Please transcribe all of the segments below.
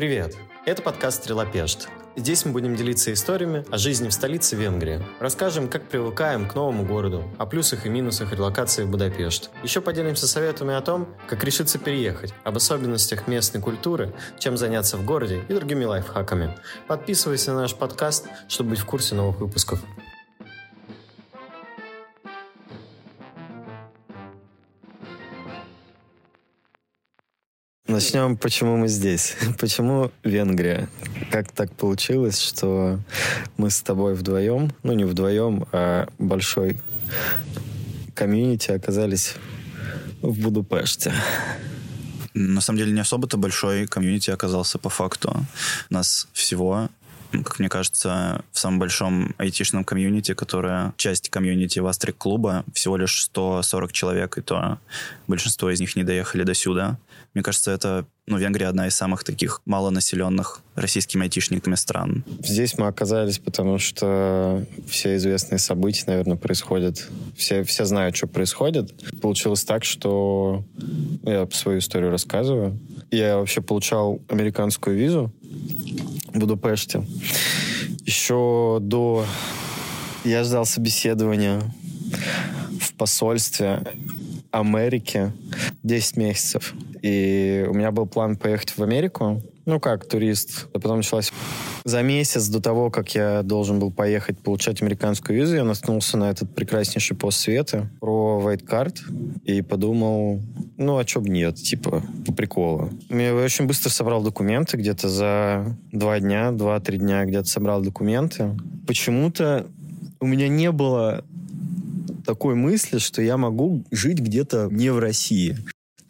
Привет! Это подкаст «Стрелопешт». Здесь мы будем делиться историями о жизни в столице Венгрии. Расскажем, как привыкаем к новому городу, о плюсах и минусах релокации в Будапешт. Еще поделимся советами о том, как решиться переехать, об особенностях местной культуры, чем заняться в городе и другими лайфхаками. Подписывайся на наш подкаст, чтобы быть в курсе новых выпусков. Начнем, почему мы здесь. Почему Венгрия? Как так получилось, что мы с тобой вдвоем, ну не вдвоем, а большой комьюнити оказались в Будапеште? На самом деле не особо-то большой комьюнити оказался по факту. Нас всего как мне кажется, в самом большом айтишном комьюнити, которая часть комьюнити Вастрик клуба, всего лишь 140 человек, и то большинство из них не доехали до сюда. Мне кажется, это ну, Венгрия одна из самых таких малонаселенных российскими айтишниками стран. Здесь мы оказались, потому что все известные события, наверное, происходят. Все, все знают, что происходит. Получилось так, что я свою историю рассказываю. Я вообще получал американскую визу в Будапеште. Еще до... Я ждал собеседования в посольстве Америки 10 месяцев. И у меня был план поехать в Америку, ну как, турист. А потом началась... За месяц до того, как я должен был поехать получать американскую визу, я наткнулся на этот прекраснейший пост света про White Card и подумал, ну а чё бы нет, типа, по приколу. Я очень быстро собрал документы, где-то за два дня, два-три дня где-то собрал документы. Почему-то у меня не было такой мысли, что я могу жить где-то не в России.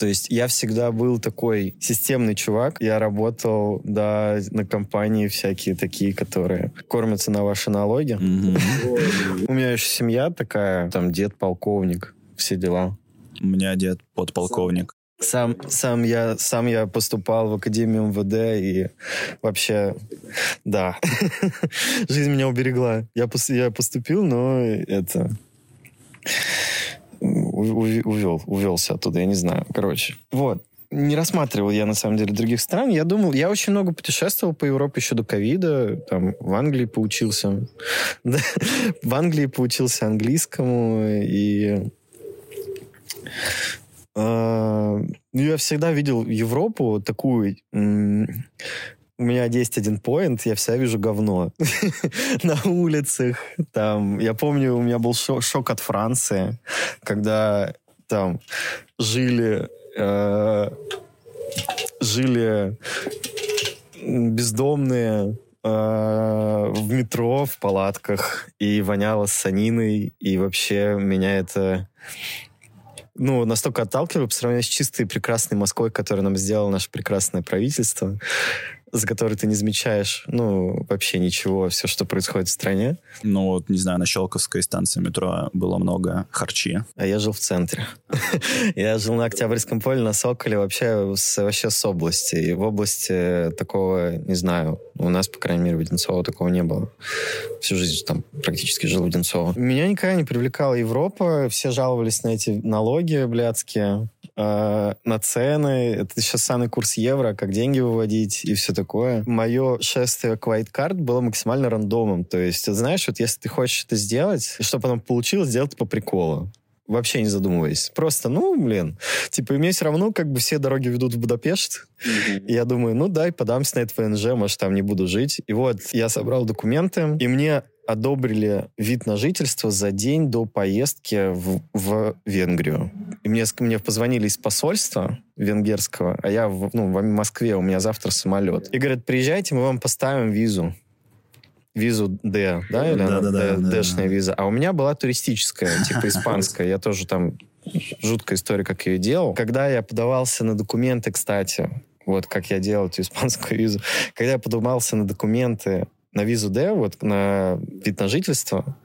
То есть я всегда был такой системный чувак. Я работал, да, на компании всякие такие, которые кормятся на ваши налоги. У меня еще семья такая, там дед полковник, все дела. У меня дед подполковник. Сам, сам, я, сам я поступал в Академию МВД, и вообще, да, жизнь меня уберегла. Я, я поступил, но это увел, увелся оттуда, я не знаю. Короче, вот. Не рассматривал я, на самом деле, других стран. Я думал, я очень много путешествовал по Европе еще до ковида. Там в Англии поучился. в Англии поучился английскому. И Uh, я всегда видел Европу такую у меня есть один поинт, я всегда вижу говно на улицах. Там, я помню, у меня был шок, шок от Франции, когда там жили э, жили бездомные э, в метро, в палатках, и воняло саниной, и вообще меня это ну, настолько отталкивало по сравнению с чистой прекрасной Москвой, которую нам сделало наше прекрасное правительство за который ты не замечаешь, ну, вообще ничего, все, что происходит в стране. Ну, вот, не знаю, на Щелковской станции метро было много харчи. А я жил в центре. Я жил на Октябрьском поле, на Соколе, вообще с, вообще с области. И в области такого, не знаю, у нас, по крайней мере, в Одинцово такого не было. Всю жизнь там практически жил в Одинцово. Меня никогда не привлекала Европа. Все жаловались на эти налоги блядские, э, на цены. Это сейчас самый курс евро, как деньги выводить и все такое. Мое шествие к White Card было максимально рандомом. То есть, знаешь, вот если ты хочешь это сделать, чтобы оно получилось, сделать по приколу вообще не задумываясь. Просто, ну, блин, типа, мне все равно, как бы все дороги ведут в Будапешт. Mm-hmm. И я думаю, ну, дай, подамся на это ВНЖ, может, там не буду жить. И вот я собрал документы, и мне одобрили вид на жительство за день до поездки в, в Венгрию. Мне, мне позвонили из посольства венгерского, а я в, ну, в Москве, у меня завтра самолет. И говорят, приезжайте, мы вам поставим визу визу D, да, или да, да, да, Дэшная да. виза. А у меня была туристическая, типа испанская. Я тоже там жуткая история, как я ее делал. Когда я подавался на документы, кстати, вот как я делал эту испанскую визу, когда я подавался на документы на визу D, вот на вид на жительство,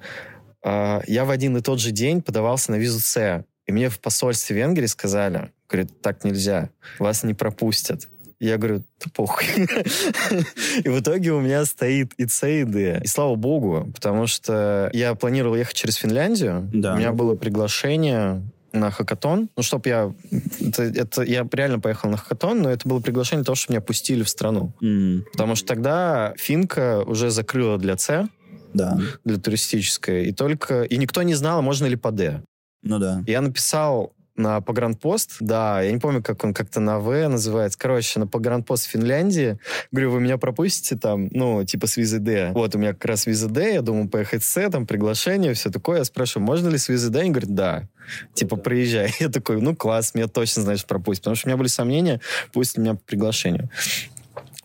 а, я в один и тот же день подавался на визу С. И мне в посольстве Венгрии сказали, говорит, так нельзя, вас не пропустят. Я говорю, да похуй. и в итоге у меня стоит и С, и Д. И слава богу, потому что я планировал ехать через Финляндию. Да. У меня было приглашение на хакатон. Ну, чтоб я... Это, это, я реально поехал на хакатон, но это было приглашение того, чтобы меня пустили в страну. М, Потому что тогда Финка уже закрыла для С, Да. для туристической, и только... И никто не знал, можно ли по Д. Ну да. Я написал на погранпост, да, я не помню, как он как-то на В называется. Короче, на погранпост Финляндии. Говорю, вы меня пропустите там, ну, типа с визы Д. Вот у меня как раз виза Д, я думаю, поехать с С, там приглашение, все такое. Я спрашиваю, можно ли с визы Д? Они говорят, да. Типа, приезжай. Я такой, ну, класс, меня точно, значит, пропустят. Потому что у меня были сомнения, пусть меня по приглашению.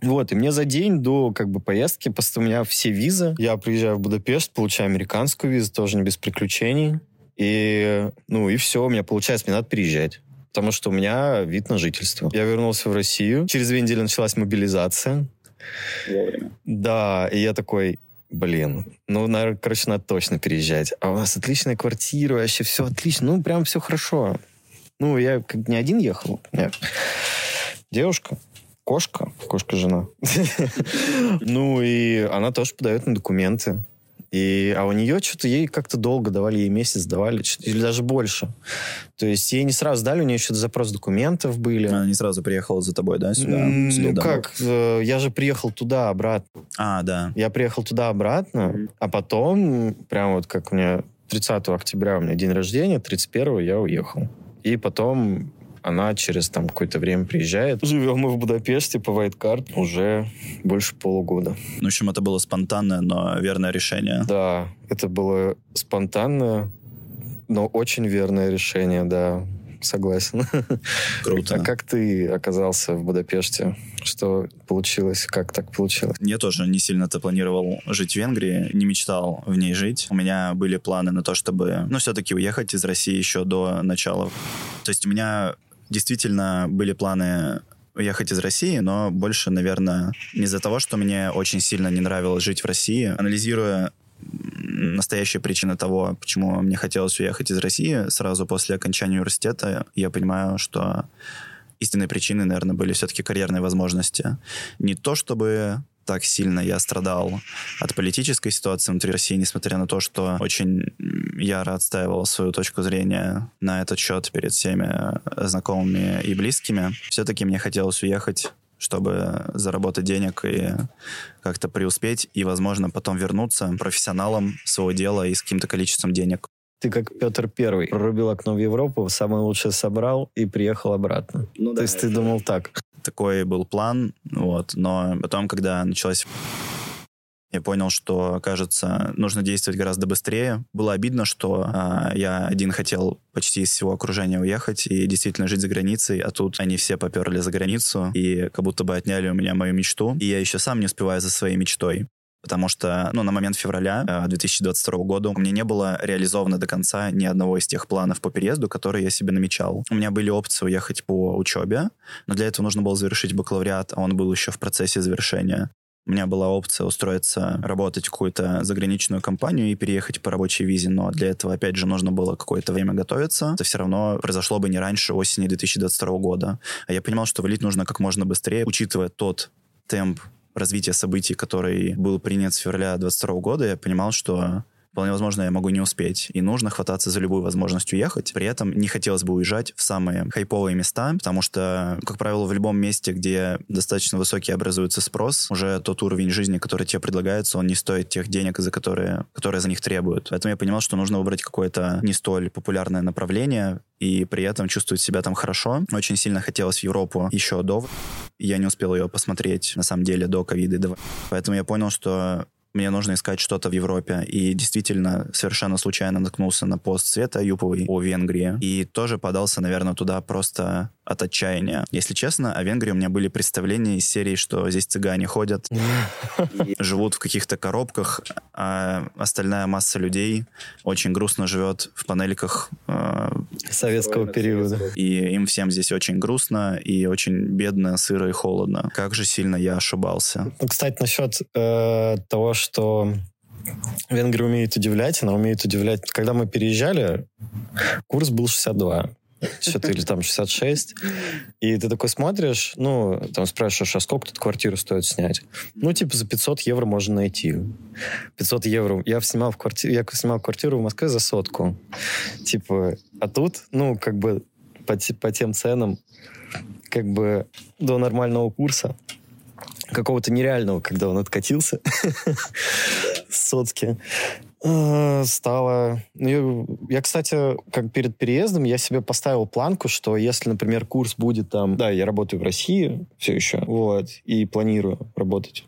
Вот, и мне за день до как бы поездки, просто у меня все визы. Я приезжаю в Будапешт, получаю американскую визу, тоже не без приключений. И, ну, и все, у меня получается, мне надо переезжать. Потому что у меня вид на жительство. Я вернулся в Россию. Через две недели началась мобилизация. Вовремя. Да, и я такой, блин, ну, наверное, короче, надо точно переезжать. А у нас отличная квартира, вообще все отлично. Ну, прям все хорошо. Ну, я как не один ехал. Нет. Девушка, кошка, кошка-жена. Ну, и она тоже подает на документы. И, а у нее что-то ей как-то долго давали, ей месяц давали, или даже больше. То есть ей не сразу дали, у нее еще запрос документов были. Она не сразу приехала за тобой, да, сюда? Ну следом? как, э, я же приехал туда обратно. А, да. Я приехал туда-обратно, Мгм. а потом, прям вот как у меня 30 октября у меня день рождения, 31 я уехал. И потом она через там какое-то время приезжает. Живем мы в Будапеште по вайткарт уже больше полугода. Ну, в общем, это было спонтанное, но верное решение. Да, это было спонтанное, но очень верное решение, да, согласен. Круто. А как ты оказался в Будапеште? Что получилось? Как так получилось? Я тоже не сильно-то планировал жить в Венгрии, не мечтал в ней жить. У меня были планы на то, чтобы, ну, все-таки уехать из России еще до начала. То есть у меня действительно были планы уехать из России, но больше, наверное, не из-за того, что мне очень сильно не нравилось жить в России. Анализируя м, настоящие причины того, почему мне хотелось уехать из России сразу после окончания университета, я понимаю, что истинной причиной, наверное, были все-таки карьерные возможности. Не то, чтобы так сильно я страдал от политической ситуации внутри России, несмотря на то, что очень яро отстаивал свою точку зрения на этот счет перед всеми э, знакомыми и близкими. Все-таки мне хотелось уехать чтобы заработать денег и как-то преуспеть, и, возможно, потом вернуться профессионалом своего дела и с каким-то количеством денег. Ты как Петр Первый прорубил окно в Европу, самое лучшее собрал и приехал обратно. Ну То есть ты думал так. Такой был план, вот, но потом, когда началась я понял, что, кажется, нужно действовать гораздо быстрее. Было обидно, что а, я один хотел почти из всего окружения уехать и действительно жить за границей, а тут они все поперли за границу и как будто бы отняли у меня мою мечту. И я еще сам не успеваю за своей мечтой. Потому что, ну, на момент февраля э, 2022 года у меня не было реализовано до конца ни одного из тех планов по переезду, которые я себе намечал. У меня были опции уехать по учебе, но для этого нужно было завершить бакалавриат, а он был еще в процессе завершения. У меня была опция устроиться работать в какую-то заграничную компанию и переехать по рабочей визе, но для этого, опять же, нужно было какое-то время готовиться. Это все равно произошло бы не раньше осени 2022 года. А я понимал, что валить нужно как можно быстрее, учитывая тот темп развития событий, который был принят с февраля 2022 года, я понимал, что вполне возможно, я могу не успеть. И нужно хвататься за любую возможность уехать. При этом не хотелось бы уезжать в самые хайповые места, потому что, как правило, в любом месте, где достаточно высокий образуется спрос, уже тот уровень жизни, который тебе предлагается, он не стоит тех денег, за которые, которые за них требуют. Поэтому я понимал, что нужно выбрать какое-то не столь популярное направление, и при этом чувствовать себя там хорошо. Очень сильно хотелось в Европу еще до. Я не успел ее посмотреть, на самом деле, до ковида. до- Поэтому я понял, что мне нужно искать что-то в Европе. И действительно, совершенно случайно наткнулся на пост Света Юповой о Венгрии. И тоже подался, наверное, туда просто от отчаяния. Если честно, о Венгрии у меня были представления из серии, что здесь цыгане ходят, и живут в каких-то коробках, а остальная масса людей очень грустно живет в панельках э, Советского периода. и им всем здесь очень грустно и очень бедно, сыро и холодно. Как же сильно я ошибался. Ну, кстати, насчет э, того, что Венгрия умеет удивлять, она умеет удивлять. Когда мы переезжали, курс был 62. что-то или там 66. И ты такой смотришь, ну, там спрашиваешь, а сколько тут квартиру стоит снять? Ну, типа за 500 евро можно найти. 500 евро. Я снимал, в квартиру, я снимал квартиру в Москве за сотку. Типа, а тут, ну, как бы по, по тем ценам, как бы до нормального курса, какого-то нереального, когда он откатился с сотки, э, стало... Ну, я, кстати, как перед переездом, я себе поставил планку, что если, например, курс будет там... Да, я работаю в России все еще, вот, и планирую работать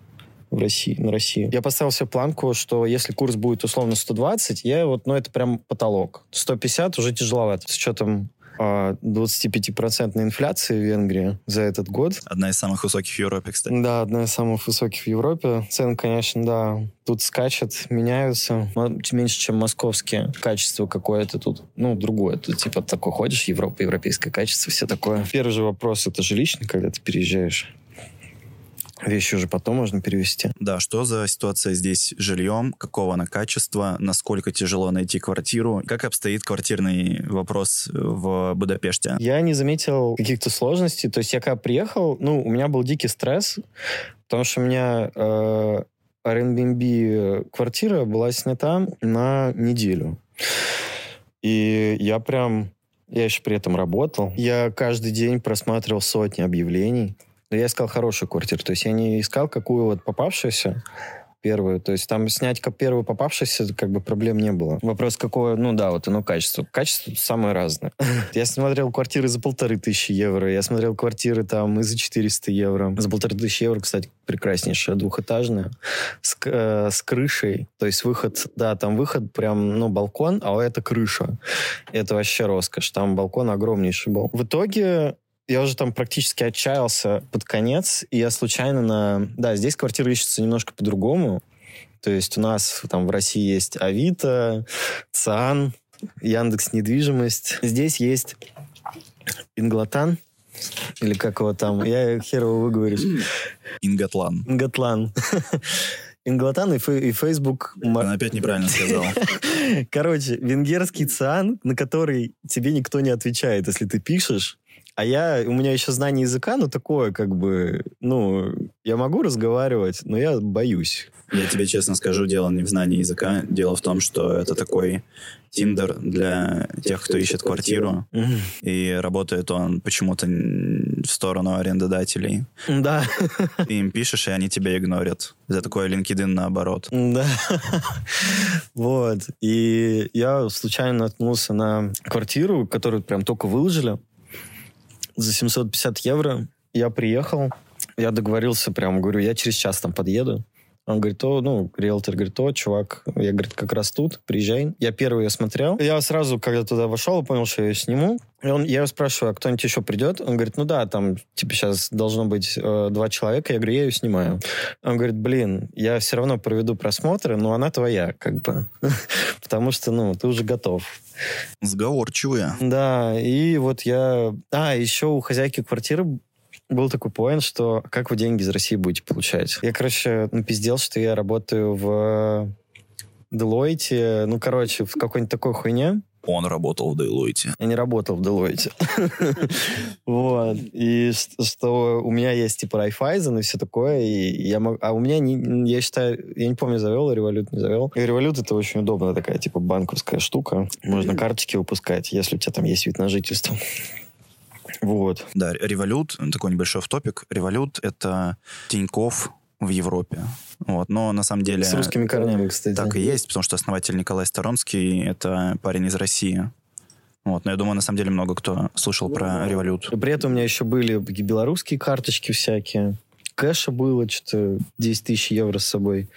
в России, на России. Я поставил себе планку, что если курс будет условно 120, я вот, ну, это прям потолок. 150 уже тяжеловато. С учетом 25% инфляции в Венгрии за этот год. Одна из самых высоких в Европе, кстати. Да, одна из самых высоких в Европе. Цены, конечно, да, тут скачут, меняются. Меньше, чем московские. Качество какое-то тут, ну, другое. Тут типа такой ходишь, Европа, европейское качество, все такое. Первый же вопрос, это жилищный, когда ты переезжаешь? Вещи уже потом можно перевести. Да, что за ситуация здесь с жильем? Какого она качества? Насколько тяжело найти квартиру? Как обстоит квартирный вопрос в Будапеште? Я не заметил каких-то сложностей. То есть я когда приехал, ну, у меня был дикий стресс, потому что у меня э, Airbnb квартира была снята на неделю. И я прям... Я еще при этом работал. Я каждый день просматривал сотни объявлений. Но я искал хорошую квартиру. То есть я не искал какую вот попавшуюся первую. То есть там снять как первую попавшуюся как бы проблем не было. Вопрос какое, ну да, вот оно качество. Качество самое разное. Я смотрел квартиры за полторы тысячи евро, я смотрел квартиры там и за 400 евро. За полторы тысячи евро, кстати, прекраснейшая, двухэтажная, с, э, с крышей. То есть выход, да, там выход прям, ну, балкон, а это крыша. Это вообще роскошь. Там балкон огромнейший был. В итоге я уже там практически отчаялся под конец, и я случайно на... Да, здесь квартиры ищутся немножко по-другому. То есть у нас там в России есть Авито, ЦАН, Яндекс Недвижимость. Здесь есть Инглотан, или как его там, я херово выговорюсь. Ингатлан. Ингатлан. Инглотан и, фей, и Facebook... Она опять неправильно сказал. Короче, венгерский циан, на который тебе никто не отвечает, если ты пишешь, а я, у меня еще знание языка, ну, такое, как бы, ну, я могу разговаривать, но я боюсь. Я тебе честно скажу, дело не в знании языка. Дело в том, что это такой Тиндер для тех, кто ищет квартиру. И работает он почему-то в сторону арендодателей. Да. Ты им пишешь, и они тебя игнорят. Это такой LinkedIn наоборот. Да. Вот. И я случайно наткнулся на квартиру, которую прям только выложили за 750 евро. Я приехал, я договорился прям, говорю, я через час там подъеду. Он говорит, о, ну, риэлтор говорит, о, чувак, я, говорит, как раз тут, приезжай. Я первый ее смотрел. Я сразу, когда туда вошел, понял, что я ее сниму. И он, я его спрашиваю, а кто-нибудь еще придет? Он говорит, ну да, там, типа, сейчас должно быть э, два человека. Я говорю, я ее снимаю. Он говорит, блин, я все равно проведу просмотры, но она твоя, как бы. Потому что, ну, ты уже готов. Сговорчивая. Да, и вот я... А, еще у хозяйки квартиры был такой поинт, что как вы деньги из России будете получать? Я, короче, напиздел, что я работаю в Deloitte, ну, короче, в какой-нибудь такой хуйне. Он работал в Deloitte. Я не работал в Deloitte. Вот. И что у меня есть типа Райфайзен и все такое. И я мог... А у меня, не, я считаю, я не помню, завел, Револют не завел. И Револют это очень удобная такая типа банковская штука. Можно карточки выпускать, если у тебя там есть вид на жительство. Вот. Да, Револют, такой небольшой топик. Револют — это Тиньков в Европе. Вот. Но на самом деле... С русскими корнями, кстати. Так и есть, потому что основатель Николай Сторонский — это парень из России. Вот, но я думаю, на самом деле много кто слышал про револют. При этом у меня еще были белорусские карточки всякие. Кэша было что-то 10 тысяч евро с собой.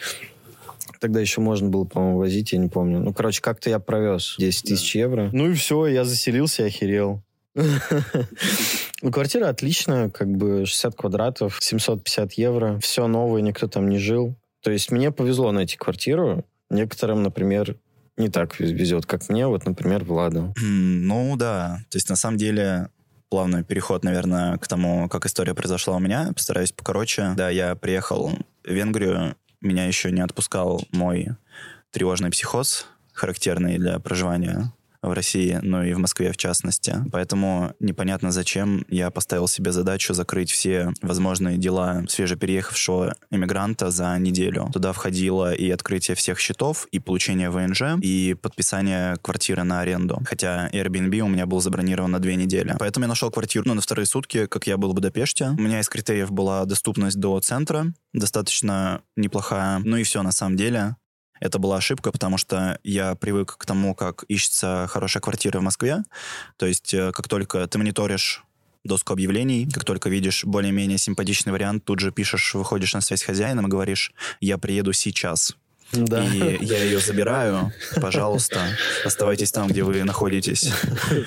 Тогда еще можно было, по-моему, возить, я не помню. Ну, короче, как-то я провез 10 тысяч да. евро. Ну и все, я заселился, я охерел. Ну, квартира отличная, как бы 60 квадратов, 750 евро. Все новое, никто там не жил. То есть мне повезло найти квартиру. Некоторым, например, не так везет, как мне, вот, например, Владу. Ну, да. То есть, на самом деле, плавный переход, наверное, к тому, как история произошла у меня. Постараюсь покороче. Да, я приехал в Венгрию. Меня еще не отпускал мой тревожный психоз, характерный для проживания в России, но и в Москве в частности. Поэтому непонятно зачем я поставил себе задачу закрыть все возможные дела свежепереехавшего иммигранта за неделю. Туда входило и открытие всех счетов, и получение ВНЖ, и подписание квартиры на аренду. Хотя Airbnb у меня был забронирован на две недели. Поэтому я нашел квартиру ну, на вторые сутки, как я был в Будапеште. У меня из критериев была доступность до центра, достаточно неплохая. Ну и все на самом деле. Это была ошибка, потому что я привык к тому, как ищется хорошая квартира в Москве. То есть, э, как только ты мониторишь доску объявлений, как только видишь более-менее симпатичный вариант, тут же пишешь, выходишь на связь с хозяином и говоришь, я приеду сейчас. Да. И я ее забираю. Пожалуйста, оставайтесь там, где вы находитесь.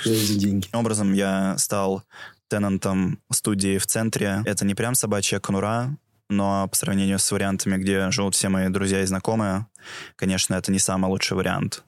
Таким образом, я стал тенантом студии в центре. Это не прям собачья конура, но по сравнению с вариантами, где живут все мои друзья и знакомые, конечно, это не самый лучший вариант.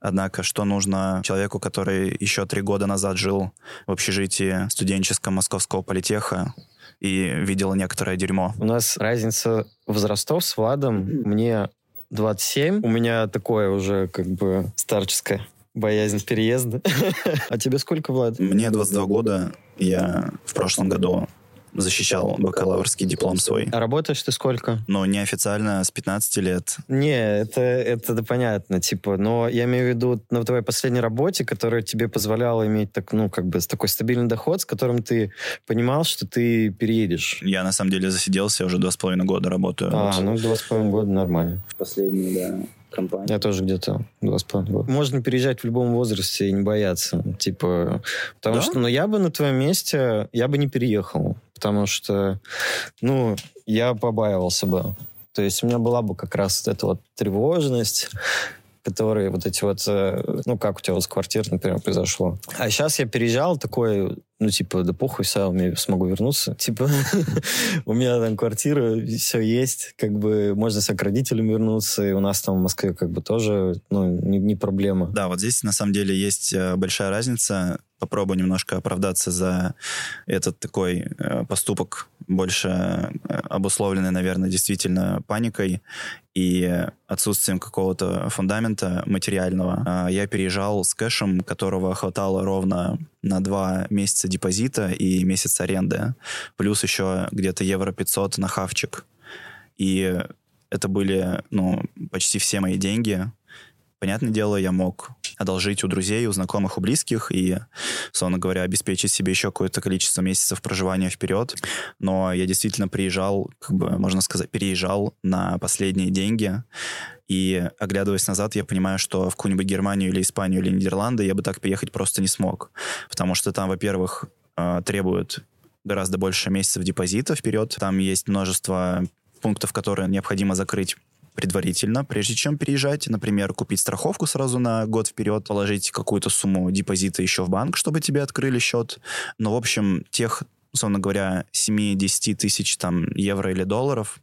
Однако, что нужно человеку, который еще три года назад жил в общежитии студенческом московского политеха и видел некоторое дерьмо? У нас разница возрастов с Владом. Мне 27. У меня такое уже как бы старческое боязнь переезда. А тебе сколько, Влад? Мне 22 года. Я в прошлом году защищал бакалаврский диплом свой. А работаешь ты сколько? Ну, неофициально с 15 лет. Не, это, это да, понятно, типа, но я имею в виду на твоей последней работе, которая тебе позволяла иметь так, ну, как бы такой стабильный доход, с которым ты понимал, что ты переедешь. Я, на самом деле, засиделся, уже два с половиной года работаю. А, вот. ну, два с половиной года нормально. В последние, да компания. Я тоже где-то два с половиной года. Можно переезжать в любом возрасте и не бояться. Типа, потому да? что, ну, я бы на твоем месте, я бы не переехал. Потому что, ну, я побаивался бы. То есть у меня была бы как раз эта вот тревожность, которые вот эти вот, э, ну, как у тебя вот с квартир, например, произошло. А сейчас я переезжал такой, ну, типа, да похуй, все, я смогу вернуться. Типа, у меня там квартира, все есть, как бы можно с родителям вернуться, и у нас там в Москве как бы тоже, ну, не, не проблема. Да, вот здесь на самом деле есть э, большая разница. Попробую немножко оправдаться за этот такой э, поступок, больше обусловленный, наверное, действительно паникой и отсутствием какого-то фундамента материального. А, я переезжал с кэшем, которого хватало ровно на два месяца депозита и месяц аренды, плюс еще где-то евро 500 на хавчик. И это были, ну, почти все мои деньги. Понятное дело, я мог одолжить у друзей, у знакомых, у близких и, словно говоря, обеспечить себе еще какое-то количество месяцев проживания вперед. Но я действительно приезжал, как бы, можно сказать, переезжал на последние деньги. И, оглядываясь назад, я понимаю, что в какую-нибудь Германию или Испанию или Нидерланды я бы так переехать просто не смог. Потому что там, во-первых, э, требуют гораздо больше месяцев депозита вперед. Там есть множество пунктов, которые необходимо закрыть предварительно, прежде чем переезжать. Например, купить страховку сразу на год вперед, положить какую-то сумму депозита еще в банк, чтобы тебе открыли счет. Но, в общем, тех, условно говоря, 7-10 тысяч там евро или долларов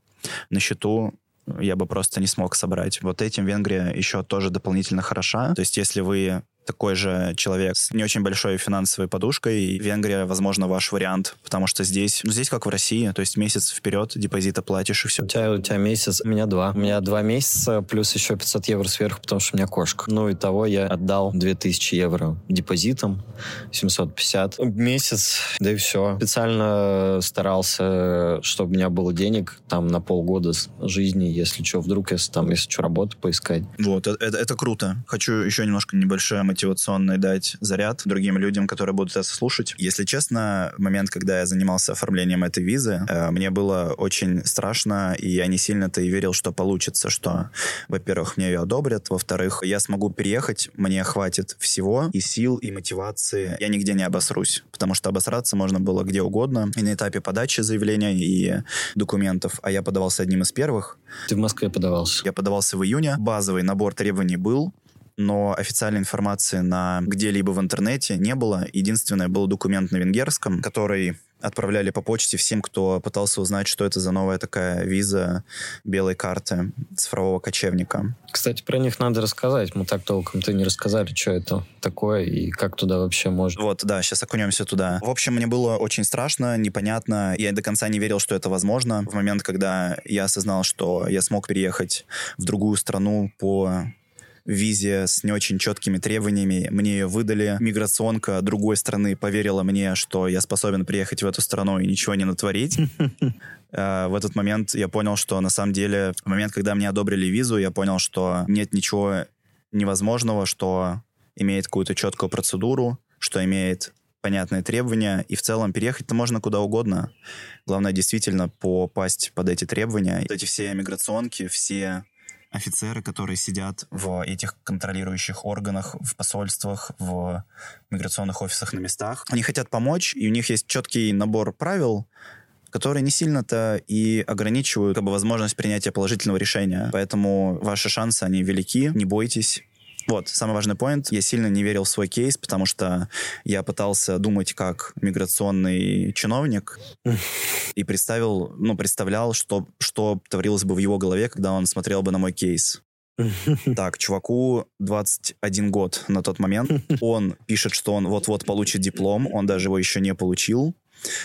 на счету я бы просто не смог собрать. Вот этим Венгрия еще тоже дополнительно хороша. То есть если вы такой же человек с не очень большой финансовой подушкой, Венгрия, возможно, ваш вариант, потому что здесь, ну, здесь как в России, то есть месяц вперед депозита платишь и все. У тебя, у тебя месяц, у меня два. У меня два месяца, плюс еще 500 евро сверху, потому что у меня кошка. Ну и того я отдал 2000 евро депозитом, 750. Месяц, да и все. Специально старался, чтобы у меня было денег там на полгода жизни, если что, вдруг, если там, если что, работу поискать. Вот, это, это, это круто. Хочу еще немножко небольшое мотивационный дать заряд другим людям, которые будут это слушать. Если честно, в момент, когда я занимался оформлением этой визы, э, мне было очень страшно, и я не сильно-то и верил, что получится, что, во-первых, мне ее одобрят, во-вторых, я смогу переехать, мне хватит всего, и сил, и мотивации. Я нигде не обосрусь, потому что обосраться можно было где угодно, и на этапе подачи заявления, и документов, а я подавался одним из первых. Ты в Москве подавался? Я подавался в июне. Базовый набор требований был, но официальной информации на где-либо в интернете не было. Единственное, был документ на венгерском, который отправляли по почте всем, кто пытался узнать, что это за новая такая виза белой карты цифрового кочевника. Кстати, про них надо рассказать. Мы так толком-то не рассказали, что это такое и как туда вообще можно. Вот, да, сейчас окунемся туда. В общем, мне было очень страшно, непонятно. Я до конца не верил, что это возможно. В момент, когда я осознал, что я смог переехать в другую страну по визе с не очень четкими требованиями. Мне ее выдали. Миграционка другой страны поверила мне, что я способен приехать в эту страну и ничего не натворить. Э, в этот момент я понял, что на самом деле в момент, когда мне одобрили визу, я понял, что нет ничего невозможного, что имеет какую-то четкую процедуру, что имеет понятные требования, и в целом переехать-то можно куда угодно. Главное действительно попасть под эти требования. Вот эти все миграционки, все офицеры, которые сидят в этих контролирующих органах, в посольствах, в миграционных офисах на местах, они хотят помочь, и у них есть четкий набор правил, которые не сильно-то и ограничивают как бы, возможность принятия положительного решения. Поэтому ваши шансы, они велики, не бойтесь, вот, самый важный поинт. Я сильно не верил в свой кейс, потому что я пытался думать как миграционный чиновник и представил, ну, представлял, что, что творилось бы в его голове, когда он смотрел бы на мой кейс. Так, чуваку 21 год на тот момент. Он пишет, что он вот-вот получит диплом, он даже его еще не получил.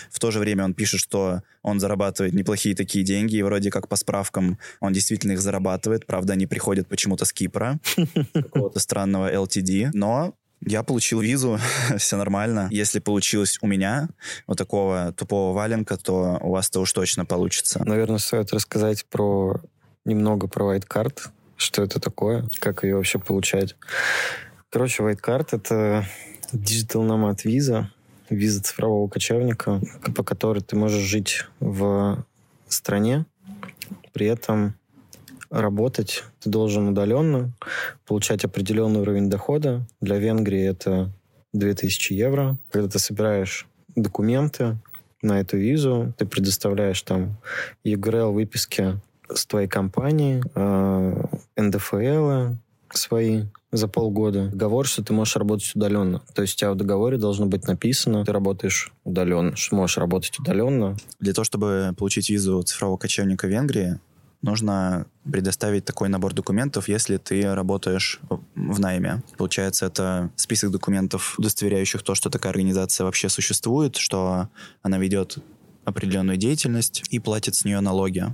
В то же время он пишет, что он зарабатывает неплохие такие деньги, и вроде как по справкам он действительно их зарабатывает. Правда, они приходят почему-то с Кипра, какого-то странного LTD. Но я получил визу, все нормально. Если получилось у меня вот такого тупого валенка, то у вас-то уж точно получится. Наверное, стоит рассказать про немного про White Card, что это такое, как ее вообще получать. Короче, White Card — это Digital Nomad виза, виза цифрового кочевника, по которой ты можешь жить в стране, при этом работать ты должен удаленно, получать определенный уровень дохода. Для Венгрии это 2000 евро. Когда ты собираешь документы на эту визу, ты предоставляешь там EGRL выписки с твоей компании, э, НДФЛ свои, за полгода договор, что ты можешь работать удаленно. То есть у тебя в договоре должно быть написано, ты работаешь удаленно, что можешь работать удаленно. Для того, чтобы получить визу цифрового кочевника в Венгрии, нужно предоставить такой набор документов, если ты работаешь в найме. Получается, это список документов, удостоверяющих то, что такая организация вообще существует, что она ведет определенную деятельность и платит с нее налоги.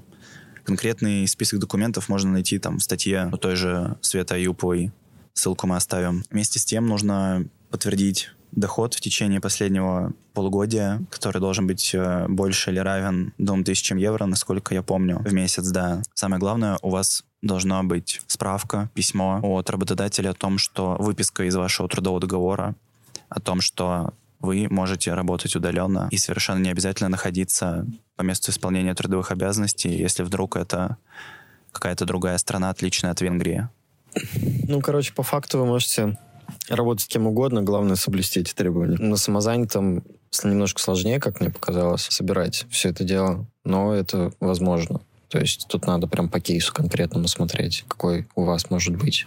Конкретный список документов можно найти там в статье той же Света Юповой ссылку мы оставим. Вместе с тем нужно подтвердить доход в течение последнего полугодия, который должен быть э, больше или равен 2000 евро, насколько я помню, в месяц, да. Самое главное, у вас должна быть справка, письмо от работодателя о том, что выписка из вашего трудового договора, о том, что вы можете работать удаленно и совершенно не обязательно находиться по месту исполнения трудовых обязанностей, если вдруг это какая-то другая страна, отличная от Венгрии. Ну, короче, по факту вы можете работать с кем угодно, главное соблюсти эти требования. На самозанятом немножко сложнее, как мне показалось, собирать все это дело, но это возможно. То есть тут надо прям по кейсу конкретному смотреть, какой у вас может быть.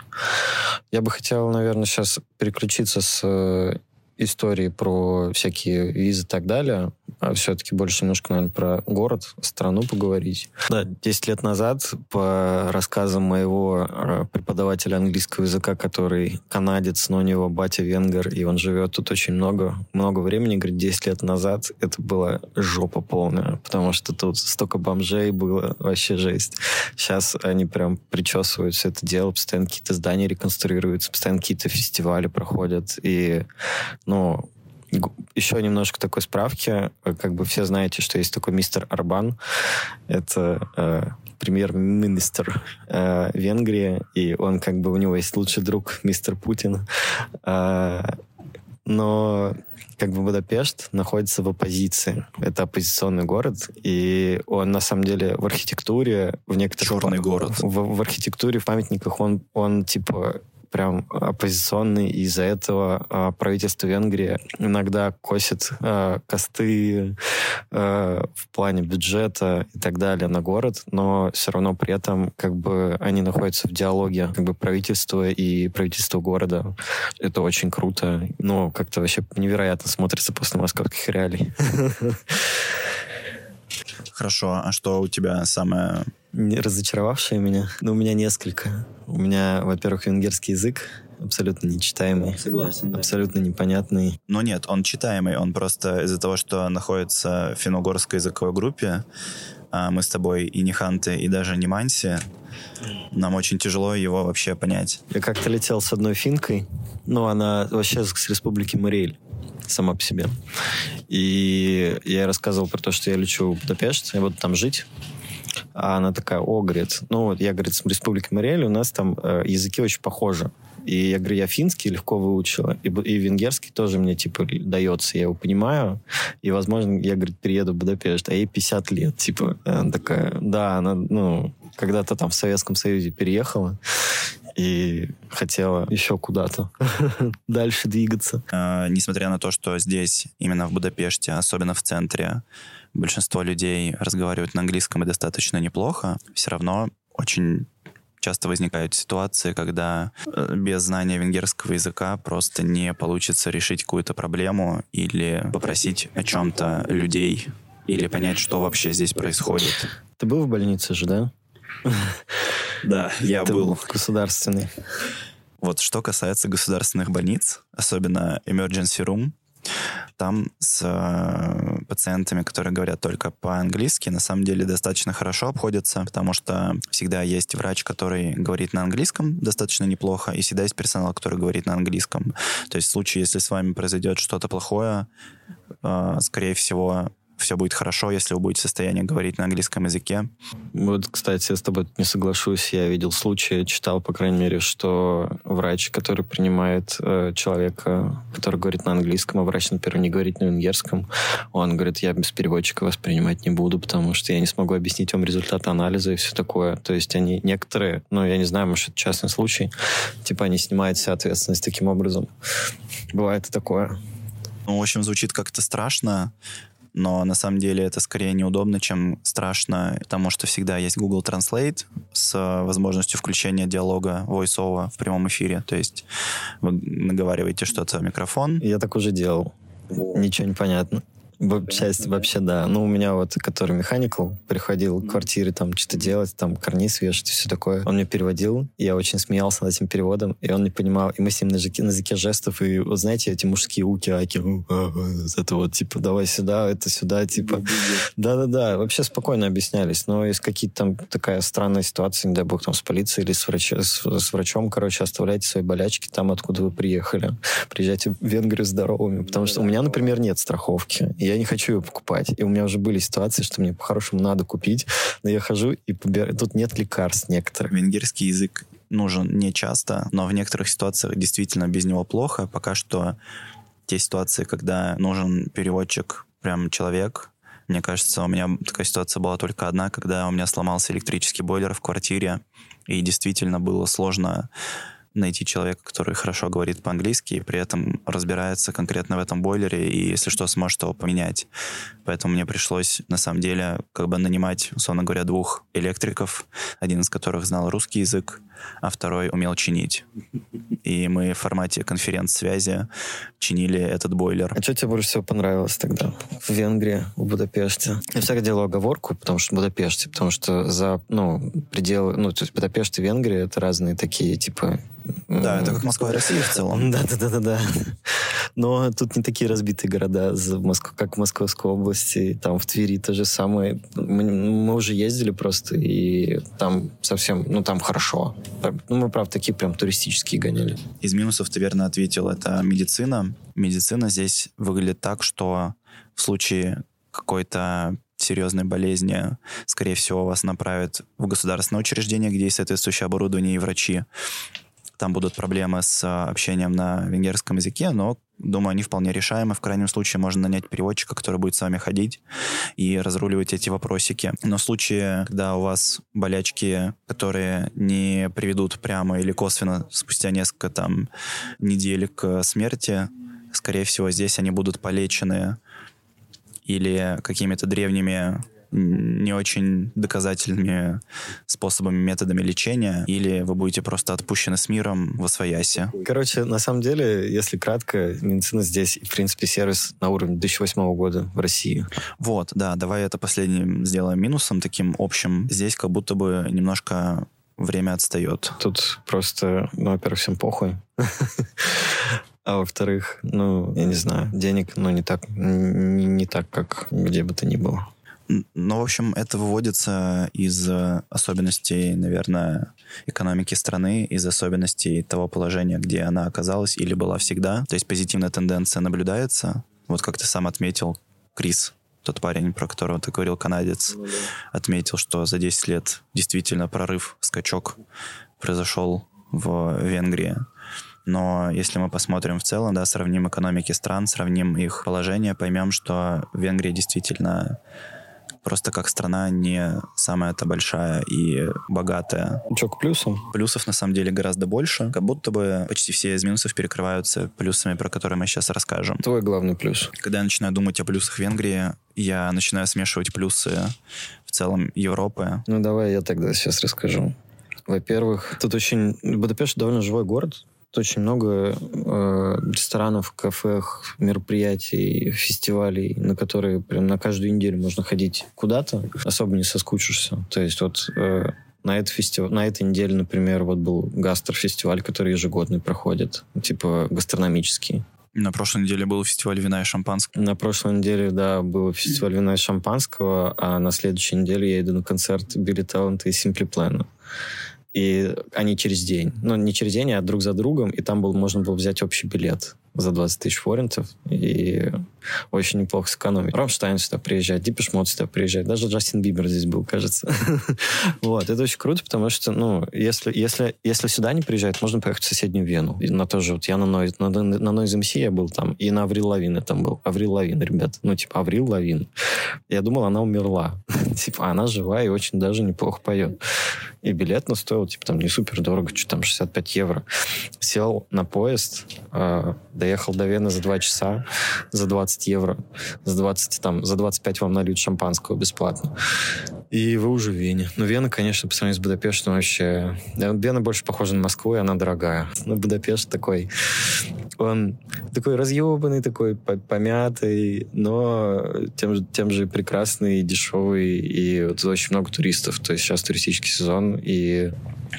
Я бы хотел, наверное, сейчас переключиться с э, истории про всякие визы и так далее, все-таки больше немножко, наверное, про город, страну поговорить. Да, 10 лет назад, по рассказам моего э, преподавателя английского языка, который канадец, но у него батя венгер, и он живет тут очень много, много времени, говорит, 10 лет назад это была жопа полная, потому что тут столько бомжей было, вообще жесть. Сейчас они прям причесывают все это дело, постоянно какие-то здания реконструируются, постоянно какие-то фестивали проходят, и, ну, еще немножко такой справки. Как бы все знаете, что есть такой мистер Арбан. Это э, премьер-министр э, Венгрии, и он как бы у него есть лучший друг мистер Путин. Э, но как бы Будапешт находится в оппозиции. Это оппозиционный город, и он на самом деле в архитектуре, в некоторых... Черный город. В, в архитектуре, в памятниках он, он типа прям оппозиционный, и из-за этого э, правительство Венгрии иногда косит э, косты э, в плане бюджета и так далее на город, но все равно при этом как бы они находятся в диалоге как бы правительство и правительство города. Это очень круто. Ну, как-то вообще невероятно смотрится после московских реалий. Хорошо, а что у тебя самое разочаровавшие меня. Ну, у меня несколько. У меня, во-первых, венгерский язык абсолютно нечитаемый. Согласен. Да. Абсолютно непонятный. Но нет, он читаемый. Он просто из-за того, что находится в финно-угорской языковой группе, а мы с тобой и не ханты, и даже не манси, нам очень тяжело его вообще понять. Я как-то летел с одной финкой, ну, она вообще с республики Мариэль сама по себе. И я рассказывал про то, что я лечу в Будапешт, я буду там жить. А она такая, о, говорит, ну вот я, говорит, с республики Мариэль, у нас там э, языки очень похожи. И я говорю, я финский легко выучила, и, и венгерский тоже мне, типа, дается, я его понимаю, и, возможно, я, говорит, перееду в Будапешт, а ей 50 лет, типа, она такая, да, она, ну, когда-то там в Советском Союзе переехала, и хотела еще куда-то дальше двигаться. А, несмотря на то, что здесь, именно в Будапеште, особенно в центре, большинство людей разговаривают на английском и достаточно неплохо, все равно очень часто возникают ситуации, когда э, без знания венгерского языка просто не получится решить какую-то проблему или попросить о чем-то людей, или понять, что вообще здесь происходит. Ты был в больнице же, да? Да, я был. Государственный. Вот что касается государственных больниц, особенно emergency room, там с э, пациентами, которые говорят только по-английски, на самом деле достаточно хорошо обходятся, потому что всегда есть врач, который говорит на английском достаточно неплохо, и всегда есть персонал, который говорит на английском. То есть в случае, если с вами произойдет что-то плохое, э, скорее всего, все будет хорошо, если вы будете в состоянии говорить на английском языке. Вот, кстати, я с тобой не соглашусь. Я видел случаи, читал, по крайней мере, что врач, который принимает э, человека, который говорит на английском, а врач, например, не говорит на венгерском, он говорит, я без переводчика воспринимать не буду, потому что я не смогу объяснить вам результат анализа и все такое. То есть они некоторые, ну, я не знаю, может, это частный случай, типа они снимают вся ответственность таким образом. Бывает и такое. Ну, в общем, звучит как-то страшно, но на самом деле это скорее неудобно, чем страшно, потому что всегда есть Google Translate с возможностью включения диалога voice-over в прямом эфире. То есть вы наговариваете что-то в микрофон. Я так уже делал. Ничего не понятно. Часть вообще, да. Ну, у меня вот, который механикал, приходил к квартире там что-то делать, там карниз вешать и все такое. Он мне переводил, я очень смеялся над этим переводом, и он не понимал. И мы с ним на языке, на языке жестов, и вот знаете, эти мужские уки, аки, это вот, типа, давай сюда, это сюда, типа. Да-да-да, вообще спокойно объяснялись. Но есть какие-то там такая странная ситуация, не дай бог, там с полицией или с, врач... с, с врачом, короче, оставляйте свои болячки там, откуда вы приехали. Приезжайте в Венгрию здоровыми. Потому что у меня, например, нет страховки я не хочу ее покупать. И у меня уже были ситуации, что мне по-хорошему надо купить, но я хожу и побираю. Тут нет лекарств некоторых. Венгерский язык нужен не часто, но в некоторых ситуациях действительно без него плохо. Пока что те ситуации, когда нужен переводчик, прям человек, мне кажется, у меня такая ситуация была только одна, когда у меня сломался электрический бойлер в квартире, и действительно было сложно найти человека, который хорошо говорит по-английски и при этом разбирается конкретно в этом бойлере и, если что, сможет его поменять. Поэтому мне пришлось, на самом деле, как бы нанимать, условно говоря, двух электриков, один из которых знал русский язык, а второй умел чинить. И мы в формате конференц-связи чинили этот бойлер. А что тебе больше всего понравилось тогда? В Венгрии, в Будапеште? Я всегда делал оговорку, потому что в Будапеште, потому что за, ну, пределы, ну, то есть Будапешт и Венгрия это разные такие, типа, да, это как Москва и Россия в целом. Да, да, да, да, да. Но тут не такие разбитые города, как в Московской области, там в Твери то же самое. Мы, уже ездили просто, и там совсем, ну там хорошо. Ну, мы, правда, такие прям туристические гоняли. Из минусов ты верно ответил, это медицина. Медицина здесь выглядит так, что в случае какой-то серьезной болезни, скорее всего, вас направят в государственное учреждение, где есть соответствующее оборудование и врачи. Там будут проблемы с а, общением на венгерском языке, но, думаю, они вполне решаемы. В крайнем случае можно нанять переводчика, который будет с вами ходить и разруливать эти вопросики. Но в случае, когда у вас болячки, которые не приведут прямо или косвенно спустя несколько там недель к смерти, скорее всего, здесь они будут полечены или какими-то древними не очень доказательными способами, методами лечения, или вы будете просто отпущены с миром в освоясе? Короче, на самом деле, если кратко, медицина здесь, в принципе, сервис на уровне 2008 года в России. Вот, да, давай это последним сделаем минусом таким общим. Здесь как будто бы немножко время отстает. Тут просто, ну, во-первых, всем похуй. А во-вторых, ну, я не знаю, денег, ну, не так, не, не так, как где бы то ни было. Ну, в общем, это выводится из особенностей, наверное, экономики страны, из особенностей того положения, где она оказалась или была всегда. То есть позитивная тенденция наблюдается. Вот как ты сам отметил, Крис, тот парень, про которого ты говорил, канадец, ну, да. отметил, что за 10 лет действительно прорыв, скачок произошел в Венгрии. Но если мы посмотрим в целом, да, сравним экономики стран, сравним их положение, поймем, что Венгрия действительно просто как страна не самая-то большая и богатая. Что к плюсам? Плюсов на самом деле гораздо больше. Как будто бы почти все из минусов перекрываются плюсами, про которые мы сейчас расскажем. Твой главный плюс? Когда я начинаю думать о плюсах Венгрии, я начинаю смешивать плюсы в целом Европы. Ну давай я тогда сейчас расскажу. Во-первых, тут очень... Будапешт довольно живой город. Тут очень много э, ресторанов, кафех, мероприятий, фестивалей, на которые прям на каждую неделю можно ходить куда-то, особо не соскучишься. То есть вот э, на, этот фестиваль, на этой неделе, например, вот был гастрофестиваль, который ежегодный проходит, типа гастрономический. На прошлой неделе был фестиваль вина и шампанского. На прошлой неделе, да, был фестиваль вина и шампанского, а на следующей неделе я иду на концерт Billy Talent а и Simple Plan а и они через день. Ну, не через день, а друг за другом, и там был, можно было взять общий билет за 20 тысяч форинтов, и очень неплохо сэкономить. Рамштайн сюда приезжает, Depeche Mode сюда приезжает, даже Джастин Бибер здесь был, кажется. вот, это очень круто, потому что, ну, если, если, если сюда не приезжает, можно поехать в соседнюю Вену. И на то же, вот я на Noise, на, на я был там, и на Аврил Лавин там был. Аврил Лавин, ребят. Ну, типа, Аврил Лавин. Я думал, она умерла. типа, она жива и очень даже неплохо поет. И билет ну, стоил, типа, там, не супер дорого, что там, 65 евро. Сел на поезд, э, доехал до Вены за 2 часа, за 20 евро. За 20, там, за 25 вам нальют шампанского бесплатно. И вы уже в Вене. Ну, Вена, конечно, по сравнению с Будапештом вообще... Вена больше похожа на Москву, и она дорогая. Но Будапешт такой... Он такой разъебанный, такой помятый, но тем, тем же прекрасный, дешевый, и вот очень много туристов. То есть сейчас туристический сезон, и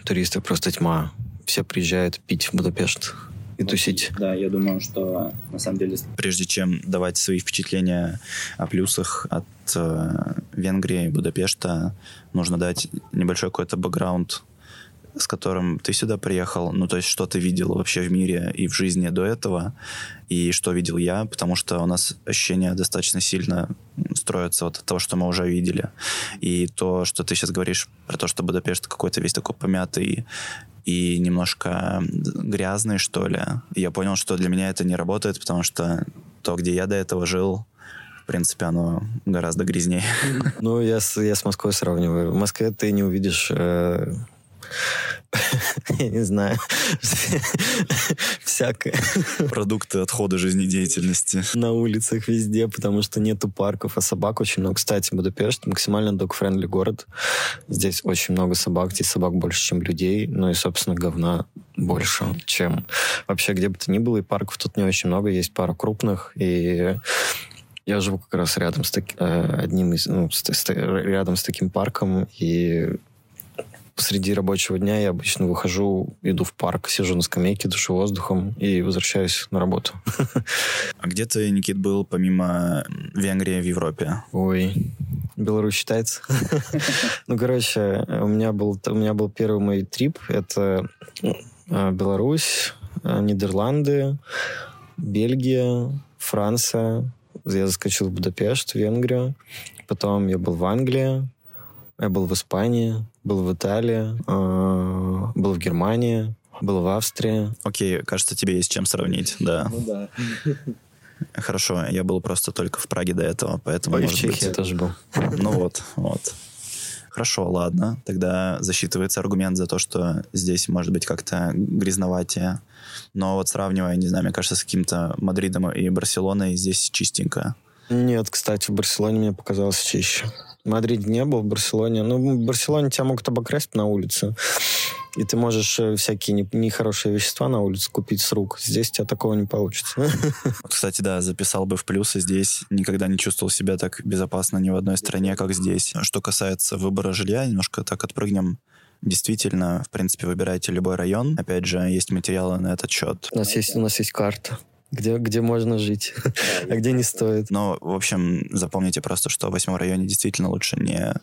туристов просто тьма. Все приезжают пить в Будапешт и тусить. Да, я думаю, что на самом деле... Прежде чем давать свои впечатления о плюсах от э, Венгрии и Будапешта, нужно дать небольшой какой-то бэкграунд с которым ты сюда приехал, ну, то есть что ты видел вообще в мире и в жизни до этого, и что видел я, потому что у нас ощущения достаточно сильно строятся от того, что мы уже видели. И то, что ты сейчас говоришь про то, что Будапешт какой-то весь такой помятый и немножко грязный, что ли. я понял, что для меня это не работает, потому что то, где я до этого жил, в принципе, оно гораздо грязнее. Ну, я с, я с Москвой сравниваю. В Москве ты не увидишь э, я не знаю, всякое. Продукты отхода жизнедеятельности. На улицах везде, потому что нету парков, а собак очень много. Кстати, Будапешт максимально док-френдли город. Здесь очень много собак, здесь собак больше, чем людей. Ну и, собственно, говна больше, чем вообще где бы то ни было. И парков тут не очень много, есть пара крупных. И я живу как раз рядом с таки, э, одним из, ну, с, с, рядом с таким парком, и среди рабочего дня я обычно выхожу, иду в парк, сижу на скамейке, душу воздухом и возвращаюсь на работу. А где ты, Никит, был помимо Венгрии в Европе? Ой, Беларусь считается. Ну, короче, у меня был у меня был первый мой трип. Это э, Беларусь, э, Нидерланды, Бельгия, Франция. Я заскочил в Будапешт, Венгрию. Потом я был в Англии, я был в Испании, был в Италии, э, был в Германии, был в Австрии. Окей, кажется, тебе есть чем сравнить, да. Ну да. Хорошо, я был просто только в Праге до этого, поэтому... Ой, в Чехии быть... я тоже был. Ну вот, вот. Хорошо, ладно. Тогда засчитывается аргумент за то, что здесь может быть как-то грязноватее. Но вот сравнивая, не знаю, мне кажется, с каким-то Мадридом и Барселоной, здесь чистенько. Нет, кстати, в Барселоне мне показалось чище. В Мадриде не был, в Барселоне. Ну, в Барселоне тебя могут обокрасть на улице. И ты можешь э, всякие нехорошие вещества на улице купить с рук. Здесь у тебя такого не получится. Кстати, да, записал бы в плюсы здесь. Никогда не чувствовал себя так безопасно ни в одной стране, как здесь. Что касается выбора жилья, немножко так отпрыгнем Действительно, в принципе, выбирайте любой район. Опять же, есть материалы на этот счет. У нас есть, у нас есть карта. Где, где можно жить, а где не стоит. Но, в общем, запомните просто, что в восьмом районе действительно лучше не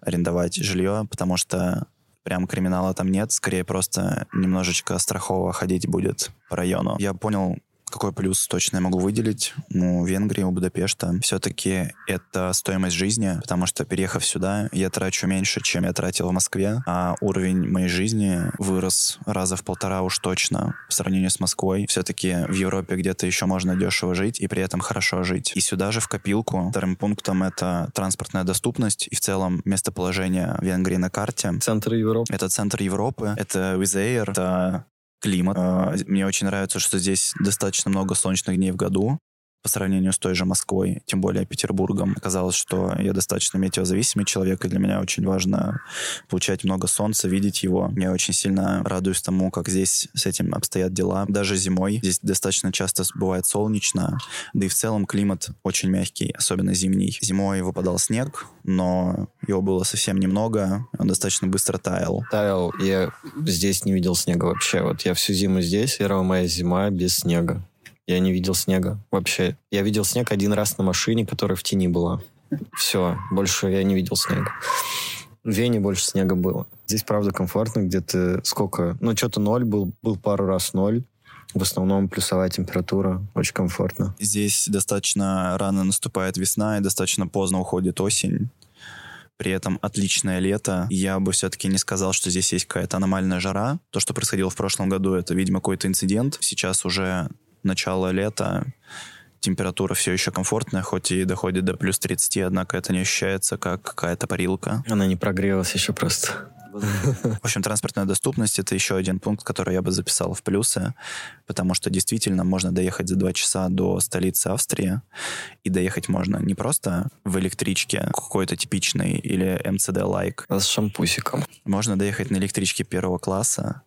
арендовать жилье, потому что прям криминала там нет, скорее просто немножечко страхово ходить будет по району. Я понял, какой плюс точно я могу выделить у Венгрии, у Будапешта? Все-таки это стоимость жизни, потому что, переехав сюда, я трачу меньше, чем я тратил в Москве, а уровень моей жизни вырос раза в полтора уж точно в сравнении с Москвой. Все-таки в Европе где-то еще можно дешево жить и при этом хорошо жить. И сюда же в копилку вторым пунктом это транспортная доступность и в целом местоположение Венгрии на карте. Центр Европы. Это центр Европы, это Wizz Air, это климат. А, мне очень нравится, что здесь достаточно много солнечных дней в году по сравнению с той же Москвой, тем более Петербургом. Оказалось, что я достаточно метеозависимый человек, и для меня очень важно получать много солнца, видеть его. Я очень сильно радуюсь тому, как здесь с этим обстоят дела. Даже зимой здесь достаточно часто бывает солнечно, да и в целом климат очень мягкий, особенно зимний. Зимой выпадал снег, но его было совсем немного, он достаточно быстро таял. Таял, я здесь не видел снега вообще. Вот я всю зиму здесь, первая моя зима без снега. Я не видел снега вообще. Я видел снег один раз на машине, которая в тени была. Все, больше я не видел снега. В Вене больше снега было. Здесь, правда, комфортно, где-то сколько... Ну, что-то ноль был, был пару раз ноль. В основном плюсовая температура, очень комфортно. Здесь достаточно рано наступает весна и достаточно поздно уходит осень. При этом отличное лето. Я бы все-таки не сказал, что здесь есть какая-то аномальная жара. То, что происходило в прошлом году, это, видимо, какой-то инцидент. Сейчас уже начало лета, температура все еще комфортная, хоть и доходит до плюс 30, однако это не ощущается как какая-то парилка. Она не прогрелась еще просто. В общем, транспортная доступность — это еще один пункт, который я бы записал в плюсы, потому что действительно можно доехать за два часа до столицы Австрии, и доехать можно не просто в электричке какой-то типичной или МЦД-лайк. А с шампусиком. Можно доехать на электричке первого класса,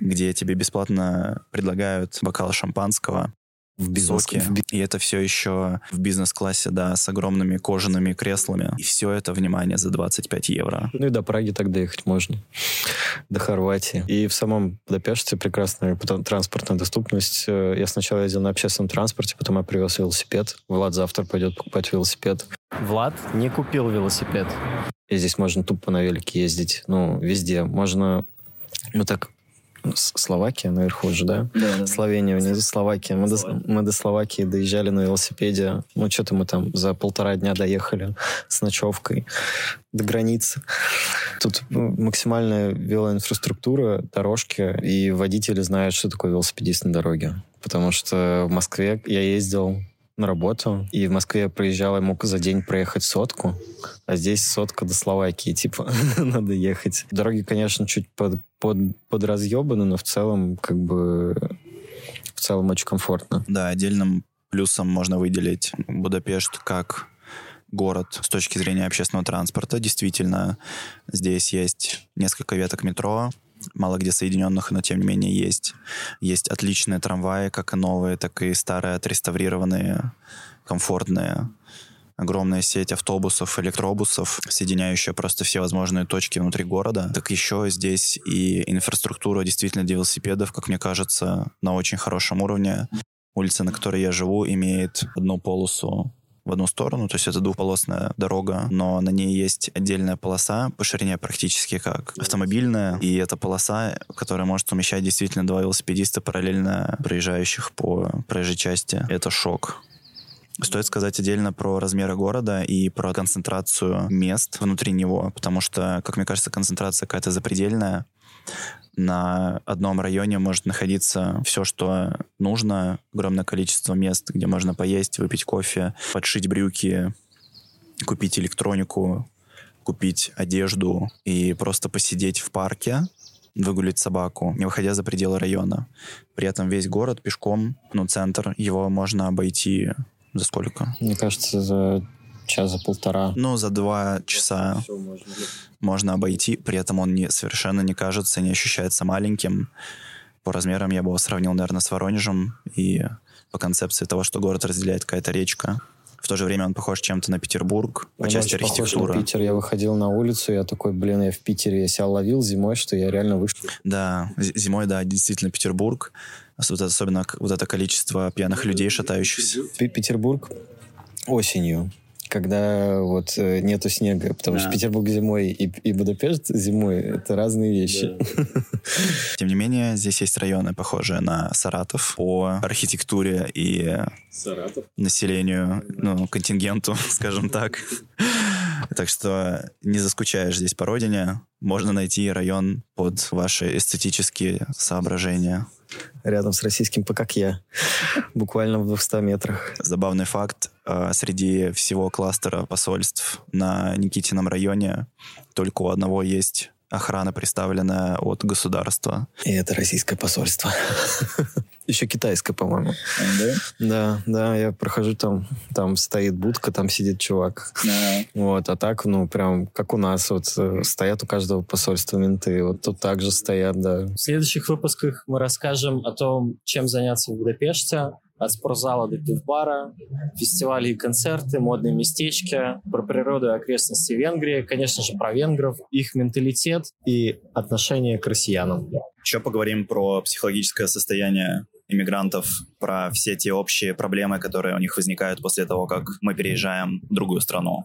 где тебе бесплатно предлагают бокал шампанского, в бизнес И это все еще в бизнес-классе, да, с огромными кожаными креслами. И все это, внимание, за 25 евро. Ну и до Праги так доехать можно. До Хорватии. И в самом Будапеште прекрасная транспортная доступность. Э, я сначала ездил на общественном транспорте, потом я привез велосипед. Влад завтра пойдет покупать велосипед. Влад не купил велосипед. И здесь можно тупо на велике ездить. Ну, везде. Можно ну так Словакия наверху же, да? Да, да. Словения внизу, Словакия. Мы до, мы до Словакии доезжали на велосипеде. Ну, что-то мы там за полтора дня доехали с ночевкой до границы. Тут ну, максимальная велоинфраструктура, дорожки, и водители знают, что такое велосипедист на дороге. Потому что в Москве я ездил на работу, и в Москве я проезжал, я мог за день проехать сотку, а здесь сотка до Словакии, типа, надо ехать. Дороги, конечно, чуть под, под, подразъебаны, но в целом, как бы, в целом очень комфортно. Да, отдельным плюсом можно выделить Будапешт как город с точки зрения общественного транспорта. Действительно, здесь есть несколько веток метро, мало где соединенных, но тем не менее есть. Есть отличные трамваи, как и новые, так и старые, отреставрированные, комфортные. Огромная сеть автобусов, электробусов, соединяющая просто все возможные точки внутри города. Так еще здесь и инфраструктура действительно для велосипедов, как мне кажется, на очень хорошем уровне. Улица, на которой я живу, имеет одну полосу в одну сторону, то есть это двухполосная дорога, но на ней есть отдельная полоса по ширине практически как автомобильная, и эта полоса, которая может умещать действительно два велосипедиста параллельно проезжающих по проезжей части. Это шок. Стоит сказать отдельно про размеры города и про концентрацию мест внутри него, потому что, как мне кажется, концентрация какая-то запредельная на одном районе может находиться все, что нужно, огромное количество мест, где можно поесть, выпить кофе, подшить брюки, купить электронику, купить одежду и просто посидеть в парке, выгулить собаку, не выходя за пределы района. При этом весь город пешком, ну, центр, его можно обойти за сколько? Мне кажется, за час, за полтора. Ну, за два часа можно. можно обойти, при этом он не, совершенно не кажется, не ощущается маленьким. По размерам я бы его сравнил, наверное, с Воронежем и по концепции того, что город разделяет какая-то речка. В то же время он похож чем-то на Петербург по он части архитектуры. Похож на Питер. Я выходил на улицу, я такой, блин, я в Питере, я себя ловил зимой, что я реально вышел. Да, зимой, да, действительно Петербург. Особенно вот это количество пьяных людей, шатающихся. Петербург осенью когда вот э, нету снега, потому да. что Петербург зимой и, и Будапешт зимой — это разные вещи. Да. Тем не менее, здесь есть районы, похожие на Саратов по архитектуре и Саратов. населению, ну, контингенту, скажем так. Так что не заскучаешь здесь по родине. Можно найти район под ваши эстетические соображения. Рядом с российским ПКК, буквально в 200 метрах. Забавный факт. А, среди всего кластера посольств на Никитином районе только у одного есть охрана, представленная от государства. И это российское посольство. Еще китайское, по-моему. Да? Да, да, я прохожу там, там стоит будка, там сидит чувак. Да. Вот, а так, ну, прям как у нас, вот э, стоят у каждого посольства менты, вот тут также стоят, да. В следующих выпусках мы расскажем о том, чем заняться в Будапеште, от спортзала до пивбара, фестивали и концерты, модные местечки, про природу и окрестности Венгрии, конечно же, про венгров, их менталитет и отношение к россиянам. Еще поговорим про психологическое состояние иммигрантов, про все те общие проблемы, которые у них возникают после того, как мы переезжаем в другую страну.